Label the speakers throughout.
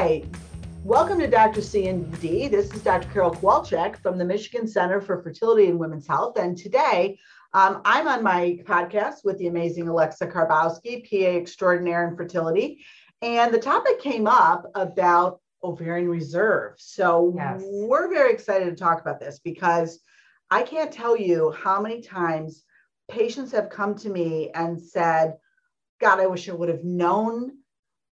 Speaker 1: Hi, welcome to Dr. C and D. This is Dr. Carol Kowalczyk from the Michigan Center for Fertility and Women's Health. And today um, I'm on my podcast with the amazing Alexa Karbowski, PA extraordinaire in fertility. And the topic came up about ovarian reserve. So yes. we're very excited to talk about this because I can't tell you how many times patients have come to me and said, God, I wish I would have known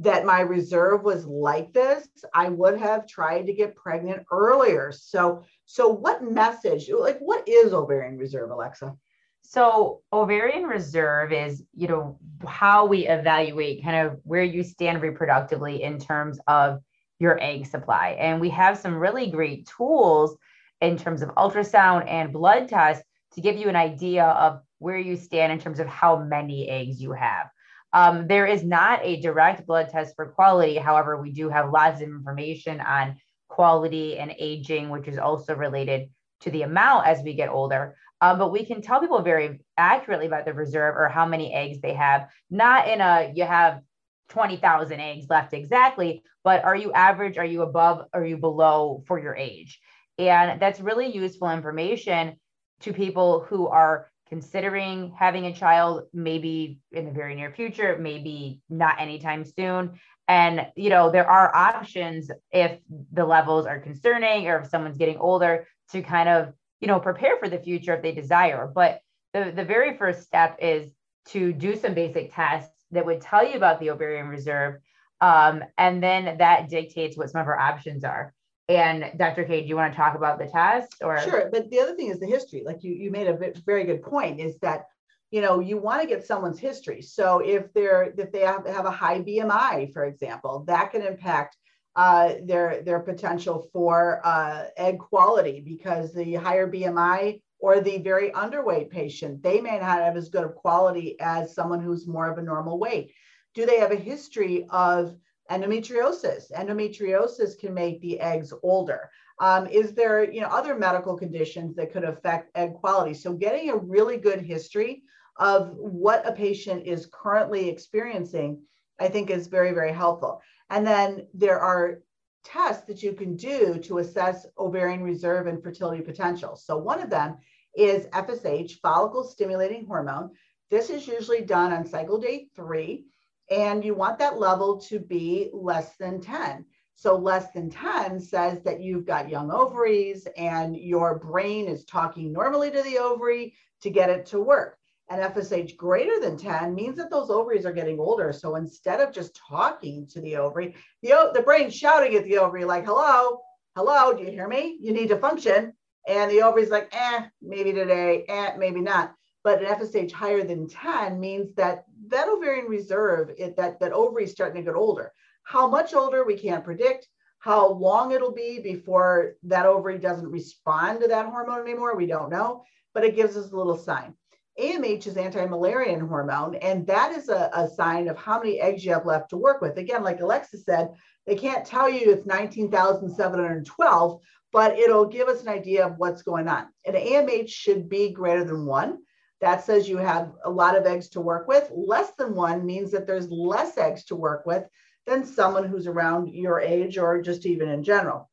Speaker 1: that my reserve was like this, I would have tried to get pregnant earlier. So, so what message, like what is ovarian reserve, Alexa?
Speaker 2: So ovarian reserve is, you know, how we evaluate kind of where you stand reproductively in terms of your egg supply. And we have some really great tools in terms of ultrasound and blood tests to give you an idea of where you stand in terms of how many eggs you have. Um, there is not a direct blood test for quality. However, we do have lots of information on quality and aging, which is also related to the amount as we get older. Um, but we can tell people very accurately about the reserve or how many eggs they have, not in a you have 20,000 eggs left exactly, but are you average? Are you above? Are you below for your age? And that's really useful information to people who are considering having a child maybe in the very near future maybe not anytime soon. And you know there are options if the levels are concerning or if someone's getting older to kind of you know prepare for the future if they desire. But the, the very first step is to do some basic tests that would tell you about the ovarian reserve um, and then that dictates what some of our options are and Dr. K, do you want to talk about the test or?
Speaker 1: Sure, but the other thing is the history. Like you, you made a very good point is that, you know, you want to get someone's history. So if they're, if they have, have a high BMI, for example, that can impact uh, their, their potential for uh, egg quality because the higher BMI or the very underweight patient, they may not have as good of quality as someone who's more of a normal weight. Do they have a history of endometriosis. Endometriosis can make the eggs older. Um, is there, you know, other medical conditions that could affect egg quality? So getting a really good history of what a patient is currently experiencing, I think is very, very helpful. And then there are tests that you can do to assess ovarian reserve and fertility potential. So one of them is FSH, follicle stimulating hormone. This is usually done on cycle day three and you want that level to be less than 10. So less than 10 says that you've got young ovaries and your brain is talking normally to the ovary to get it to work. And FSH greater than 10 means that those ovaries are getting older. So instead of just talking to the ovary, the, the brain's shouting at the ovary like, hello, hello, do you hear me? You need to function. And the ovary's like, eh, maybe today, eh, maybe not. But an FSH higher than 10 means that that ovarian reserve, it, that, that ovary is starting to get older. How much older, we can't predict. How long it'll be before that ovary doesn't respond to that hormone anymore, we don't know, but it gives us a little sign. AMH is anti-Müllerian hormone, and that is a, a, sign of how many eggs you have left to work with. Again, like Alexa said, they can't tell you it's 19,712, but it'll give us an idea of what's going on. And AMH should be greater than one. That says you have a lot of eggs to work with. Less than one means that there's less eggs to work with than someone who's around your age or just even in general.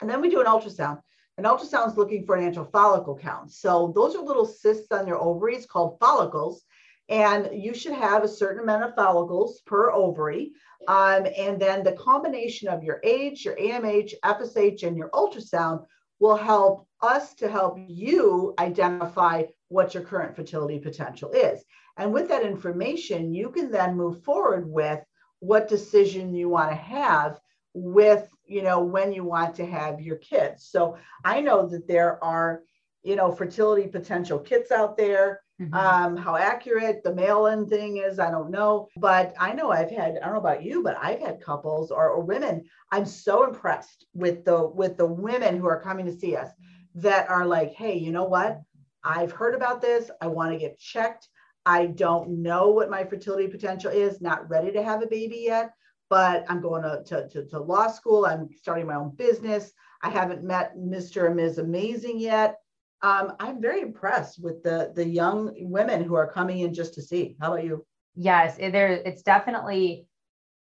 Speaker 1: And then we do an ultrasound. An ultrasound is looking for an antral follicle count. So those are little cysts on your ovaries called follicles. And you should have a certain amount of follicles per ovary. Um, and then the combination of your age, your AMH, FSH, and your ultrasound will help us to help you identify what your current fertility potential is. And with that information, you can then move forward with what decision you want to have with, you know, when you want to have your kids. So I know that there are, you know, fertility potential kits out there. Mm-hmm. Um, how accurate the mail-in thing is, I don't know. But I know I've had, I don't know about you, but I've had couples or, or women. I'm so impressed with the with the women who are coming to see us that are like, hey, you know what? I've heard about this. I want to get checked. I don't know what my fertility potential is, not ready to have a baby yet, but I'm going to, to, to, to law school. I'm starting my own business. I haven't met Mr. and Ms. Amazing yet. Um, I'm very impressed with the, the young women who are coming in just to see. How about you?
Speaker 2: Yes, it, there, it's definitely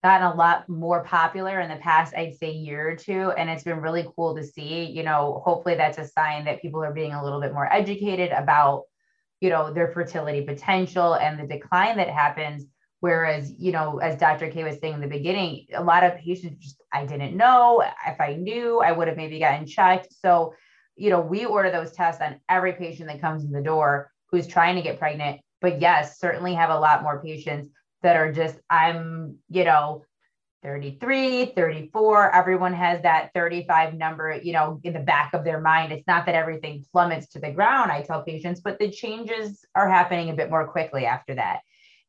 Speaker 2: gotten a lot more popular in the past, I'd say year or two. And it's been really cool to see, you know, hopefully that's a sign that people are being a little bit more educated about, you know, their fertility potential and the decline that happens. Whereas, you know, as Dr. K was saying in the beginning, a lot of patients just, I didn't know. If I knew, I would have maybe gotten checked. So, you know, we order those tests on every patient that comes in the door who's trying to get pregnant. But yes, certainly have a lot more patients that are just, I'm, you know, 33, 34. Everyone has that 35 number, you know, in the back of their mind. It's not that everything plummets to the ground, I tell patients, but the changes are happening a bit more quickly after that.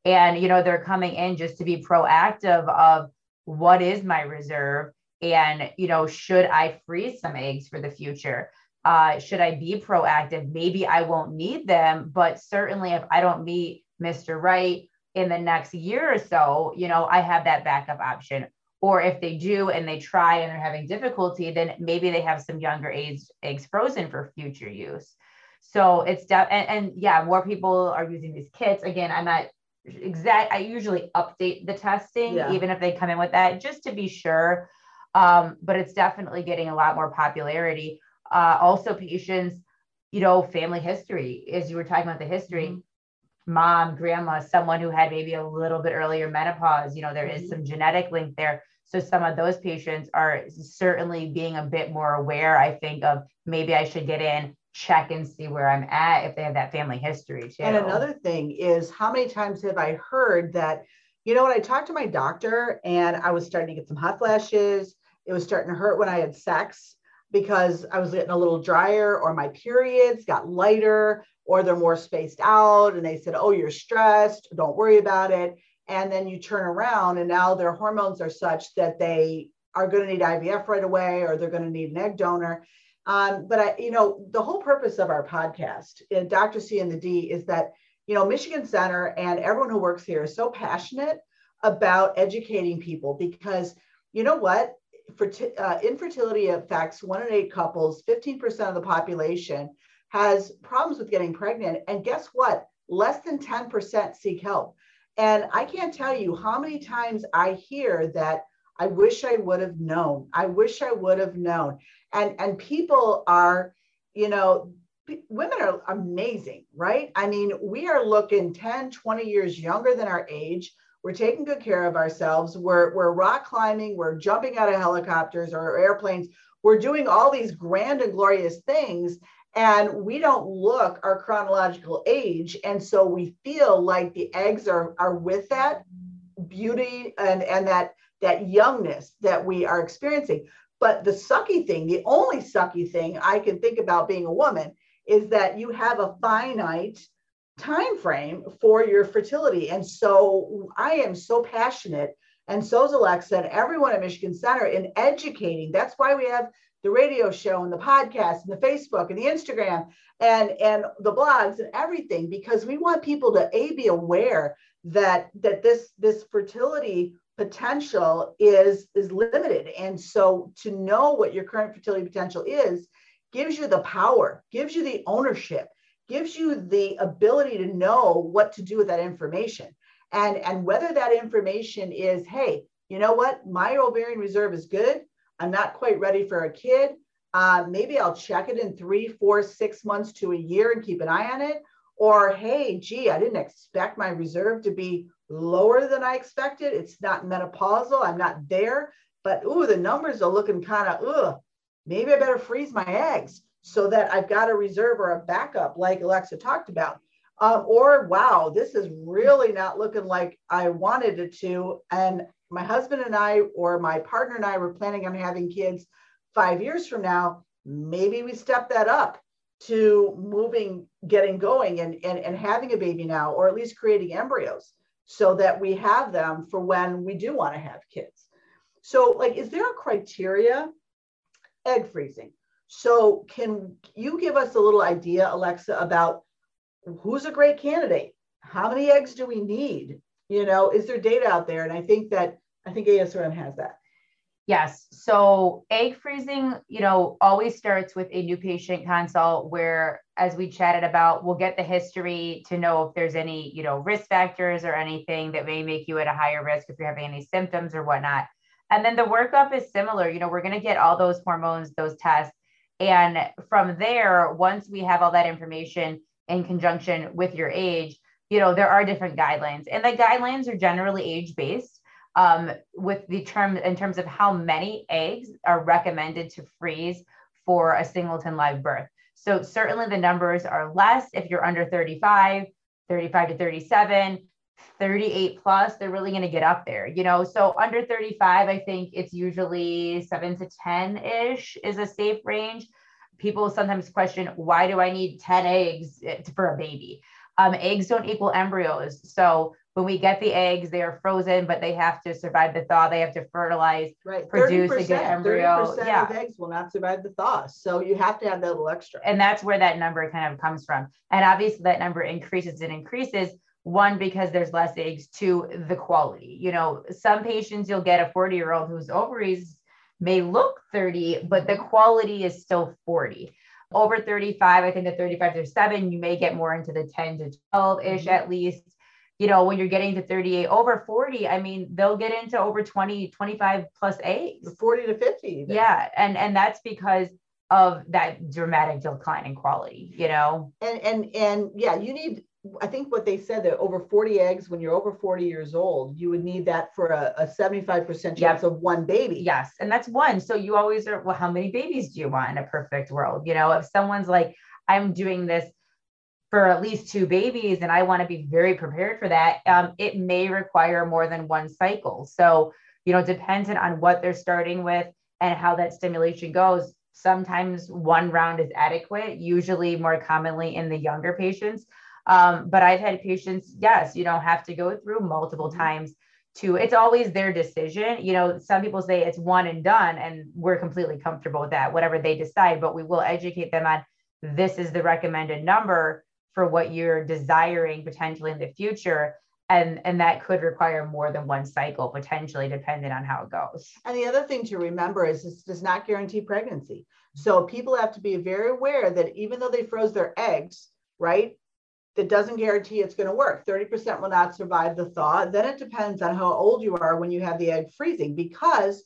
Speaker 2: And, you know, they're coming in just to be proactive of what is my reserve and, you know, should I freeze some eggs for the future? Uh, should I be proactive? Maybe I won't need them, but certainly if I don't meet Mr. Right in the next year or so, you know, I have that backup option. Or if they do and they try and they're having difficulty, then maybe they have some younger eggs, eggs frozen for future use. So it's def- and, and yeah, more people are using these kits. Again, I'm not exact. I usually update the testing, yeah. even if they come in with that, just to be sure. Um, but it's definitely getting a lot more popularity. Uh, also, patients, you know, family history, as you were talking about the history, mm-hmm. Mom, grandma, someone who had maybe a little bit earlier menopause, you know, there mm-hmm. is some genetic link there. So some of those patients are certainly being a bit more aware, I think, of maybe I should get in, check and see where I'm at if they have that family history too.
Speaker 1: And another thing is how many times have I heard that, you know, when I talked to my doctor and I was starting to get some hot flashes, it was starting to hurt when I had sex because I was getting a little drier or my periods got lighter or they're more spaced out. And they said, Oh, you're stressed. Don't worry about it. And then you turn around and now their hormones are such that they are going to need IVF right away or they're going to need an egg donor. Um, but I, you know, the whole purpose of our podcast, uh, Dr. C and the D, is that, you know, Michigan Center and everyone who works here is so passionate about educating people because you know what? uh, infertility affects one in eight couples, 15% of the population has problems with getting pregnant. And guess what? Less than 10% seek help. And I can't tell you how many times I hear that I wish I would have known. I wish I would have known. And and people are, you know, women are amazing, right? I mean, we are looking 10, 20 years younger than our age. We're taking good care of ourselves. We're, we're rock climbing. We're jumping out of helicopters or airplanes. We're doing all these grand and glorious things. And we don't look our chronological age. And so we feel like the eggs are, are with that beauty and, and that, that youngness that we are experiencing. But the sucky thing, the only sucky thing I can think about being a woman is that you have a finite time frame for your fertility. And so I am so passionate, and so Alexa and everyone at Michigan Center in educating. That's why we have the radio show and the podcast and the Facebook and the Instagram and and the blogs and everything because we want people to a be aware that that this this fertility potential is is limited and so to know what your current fertility potential is gives you the power gives you the ownership gives you the ability to know what to do with that information. And, and whether that information is, hey, you know what, my ovarian reserve is good. I'm not quite ready for a kid. Uh, maybe I'll check it in three, four, six months to a year and keep an eye on it. Or, hey, gee, I didn't expect my reserve to be lower than I expected. It's not menopausal. I'm not there. But, ooh, the numbers are looking kind of, ugh, maybe I better freeze my eggs so that I've got a reserve or a backup, like Alexa talked about. Um, or, wow, this is really not looking like I wanted it to. And my husband and I, or my partner and I, were planning on having kids five years from now. Maybe we step that up to moving, getting going, and, and, and having a baby now, or at least creating embryos so that we have them for when we do want to have kids. So, like, is there a criteria? Egg freezing. So, can you give us a little idea, Alexa, about who's a great candidate? How many eggs do we need? You know, is there data out there? And I think that I think ASRM has that.
Speaker 2: Yes. So egg freezing, you know, always starts with a new patient consult where, as we chatted about, we'll get the history to know if there's any, you know, risk factors or anything that may make you at a higher risk if you're having any symptoms or whatnot. And then the workup is similar. You know, we're going to get all those hormones, those tests. And from there, once we have all that information in conjunction with your age, you know, there are different guidelines. And the guidelines are generally age based um, with the term in terms of how many eggs are recommended to freeze for a singleton live birth. So certainly the numbers are less if you're under 35, 35 to 37, 38 plus, they're really going to get up there, you know. So under 35, I think it's usually seven to 10 ish is a safe range. People sometimes question, why do I need 10 eggs eh, for a baby? Um, eggs don't equal embryos. So when we get the eggs, they are frozen, but they have to survive the thaw. They have to fertilize,
Speaker 1: right.
Speaker 2: produce a good embryo.
Speaker 1: 30% yeah. of eggs will not survive the thaw. So you have to have that little extra.
Speaker 2: And that's where that number kind of comes from. And obviously that number increases and increases. One, because there's less eggs, two, the quality. You know, some patients you'll get a 40 year old whose ovaries may look 30, but the quality is still 40 over 35 i think the 35 to 7 you may get more into the 10 to 12 ish mm-hmm. at least you know, when you're getting to 38, over 40, I mean, they'll get into over 20, 25 plus eggs.
Speaker 1: 40 to 50.
Speaker 2: Even. Yeah. And and that's because of that dramatic decline in quality, you know.
Speaker 1: And and and yeah, you need I think what they said that over 40 eggs when you're over 40 years old, you would need that for a, a 75% chance yep. of one baby.
Speaker 2: Yes. And that's one. So you always are, well, how many babies do you want in a perfect world? You know, if someone's like, I'm doing this for at least two babies and I want to be very prepared for that, um, it may require more than one cycle. So, you know, dependent on what they're starting with and how that stimulation goes, sometimes one round is adequate, usually more commonly in the younger patients. Um, but I've had patients, yes, you don't have to go through multiple mm-hmm. times to it's always their decision. You know, some people say it's one and done, and we're completely comfortable with that, whatever they decide, but we will educate them on this is the recommended number for what you're desiring potentially in the future. And and that could require more than one cycle potentially depending on how it goes.
Speaker 1: And the other thing to remember is this does not guarantee pregnancy. So people have to be very aware that even though they froze their eggs right that doesn't guarantee it's going to work 30% will not survive the thaw. Then it depends on how old you are when you have the egg freezing because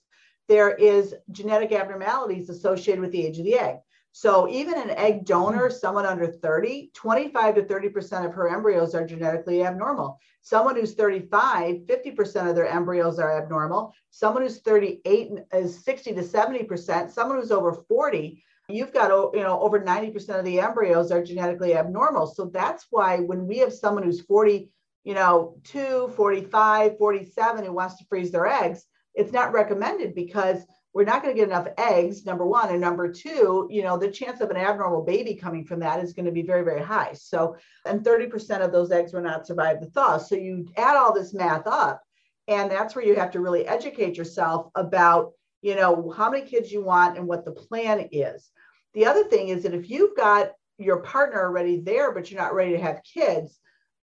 Speaker 1: there is genetic abnormalities associated with the age of the egg so even an egg donor, someone under 30, 25 to 30% of her embryos are genetically abnormal. Someone who's 35, 50% of their embryos are abnormal. Someone who's 38 is 60 to 70%. Someone who's over 40, you've got oh, you know over 90% of the embryos are genetically abnormal. So that's why when we have someone who's 40, you know, 2, 45, 47 who wants to freeze their eggs, it's not recommended because we're not going to get enough eggs number one and number two you know the chance of an abnormal baby coming from that is going to be very very high. So and 30% of those eggs will not survive the thaw. So you add all this math up and that's where you have to really educate yourself about you know how many kids you want and what the plan is. The other thing is that if you've got your partner already there but you're not ready to have kids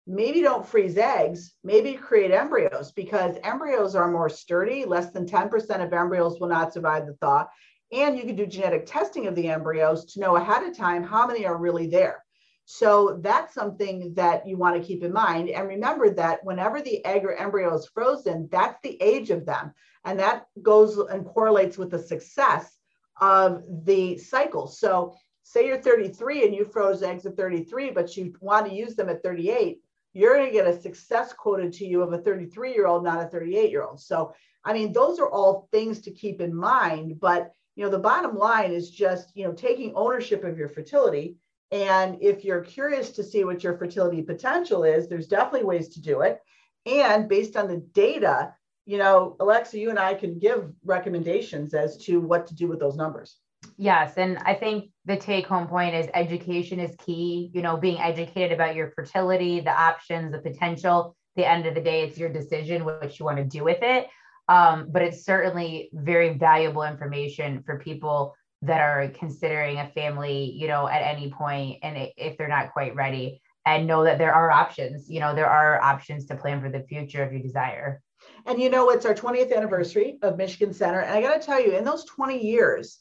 Speaker 1: maybe don't freeze eggs, maybe create embryos because embryos are more sturdy. Less than 10% of embryos will not survive the thaw. And you can do genetic testing of the embryos to know ahead of time how many are really there. So that's something that you want to keep in mind. And remember that whenever the egg or embryo is frozen, that's the age of them. And that goes and correlates with the success of the cycle. So say you're 33 and you froze eggs at 33, but you want to use them at 38 you're going to get a success quoted to you of a 33 year old, not a 38 year old. So, I mean, those are all things to keep in mind. But, you know, the bottom line is just, you know, taking ownership of your fertility. And if you're curious to see what your fertility potential is, there's definitely ways to do it. And based on the data, you know, Alexa, you and I can give recommendations as to what to do with those numbers.
Speaker 2: Yes. And I think the take home point is education is key. You know, being educated about your fertility, the options, the potential. the end of the day, it's your decision what you want to do with it. Um, but it's certainly very valuable information for people that are considering a family, you know, at any point, and if they're not quite ready. and know that there are options. You know, there are options to plan for the future if you desire.
Speaker 1: And you know, it's our 20th anniversary of Michigan Center. And I got to tell you, in those 20 years,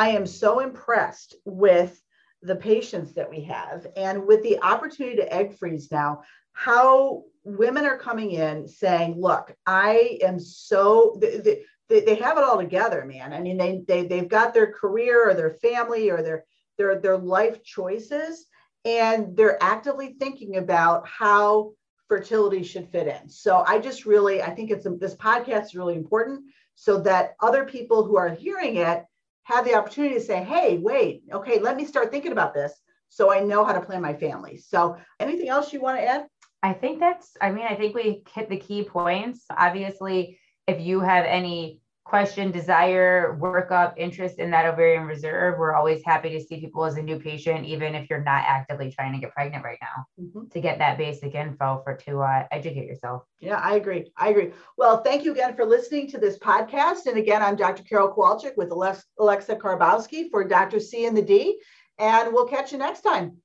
Speaker 1: I am so impressed with the patients that we have and with the opportunity to egg freeze now, how women are coming in saying, look, I am so, they, they, they have it all together, man. I mean, they, they, they've got their career or their family or their, their, their life choices, and they're actively thinking about how fertility should fit in. So I just really, I think it's this podcast is really important so that other people who are hearing it have the opportunity to say, hey, wait, okay, let me start thinking about this so I know how to plan my family. So anything else you want to add?
Speaker 2: I think that's, I mean, I think we hit the key points. Obviously, if you have any question, desire, workup, interest in that ovarian reserve, we're always happy to see people as a new patient, even if you're not actively trying to get pregnant right now, mm-hmm. to get that basic info for to uh, educate yourself.
Speaker 1: Yeah, I agree. I agree. Well, thank you again for listening to this podcast. And again, I'm Dr. Carol Kowalczyk with Alexa Karbowski for Dr. C and the D. And we'll catch you next time.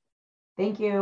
Speaker 2: Thank you.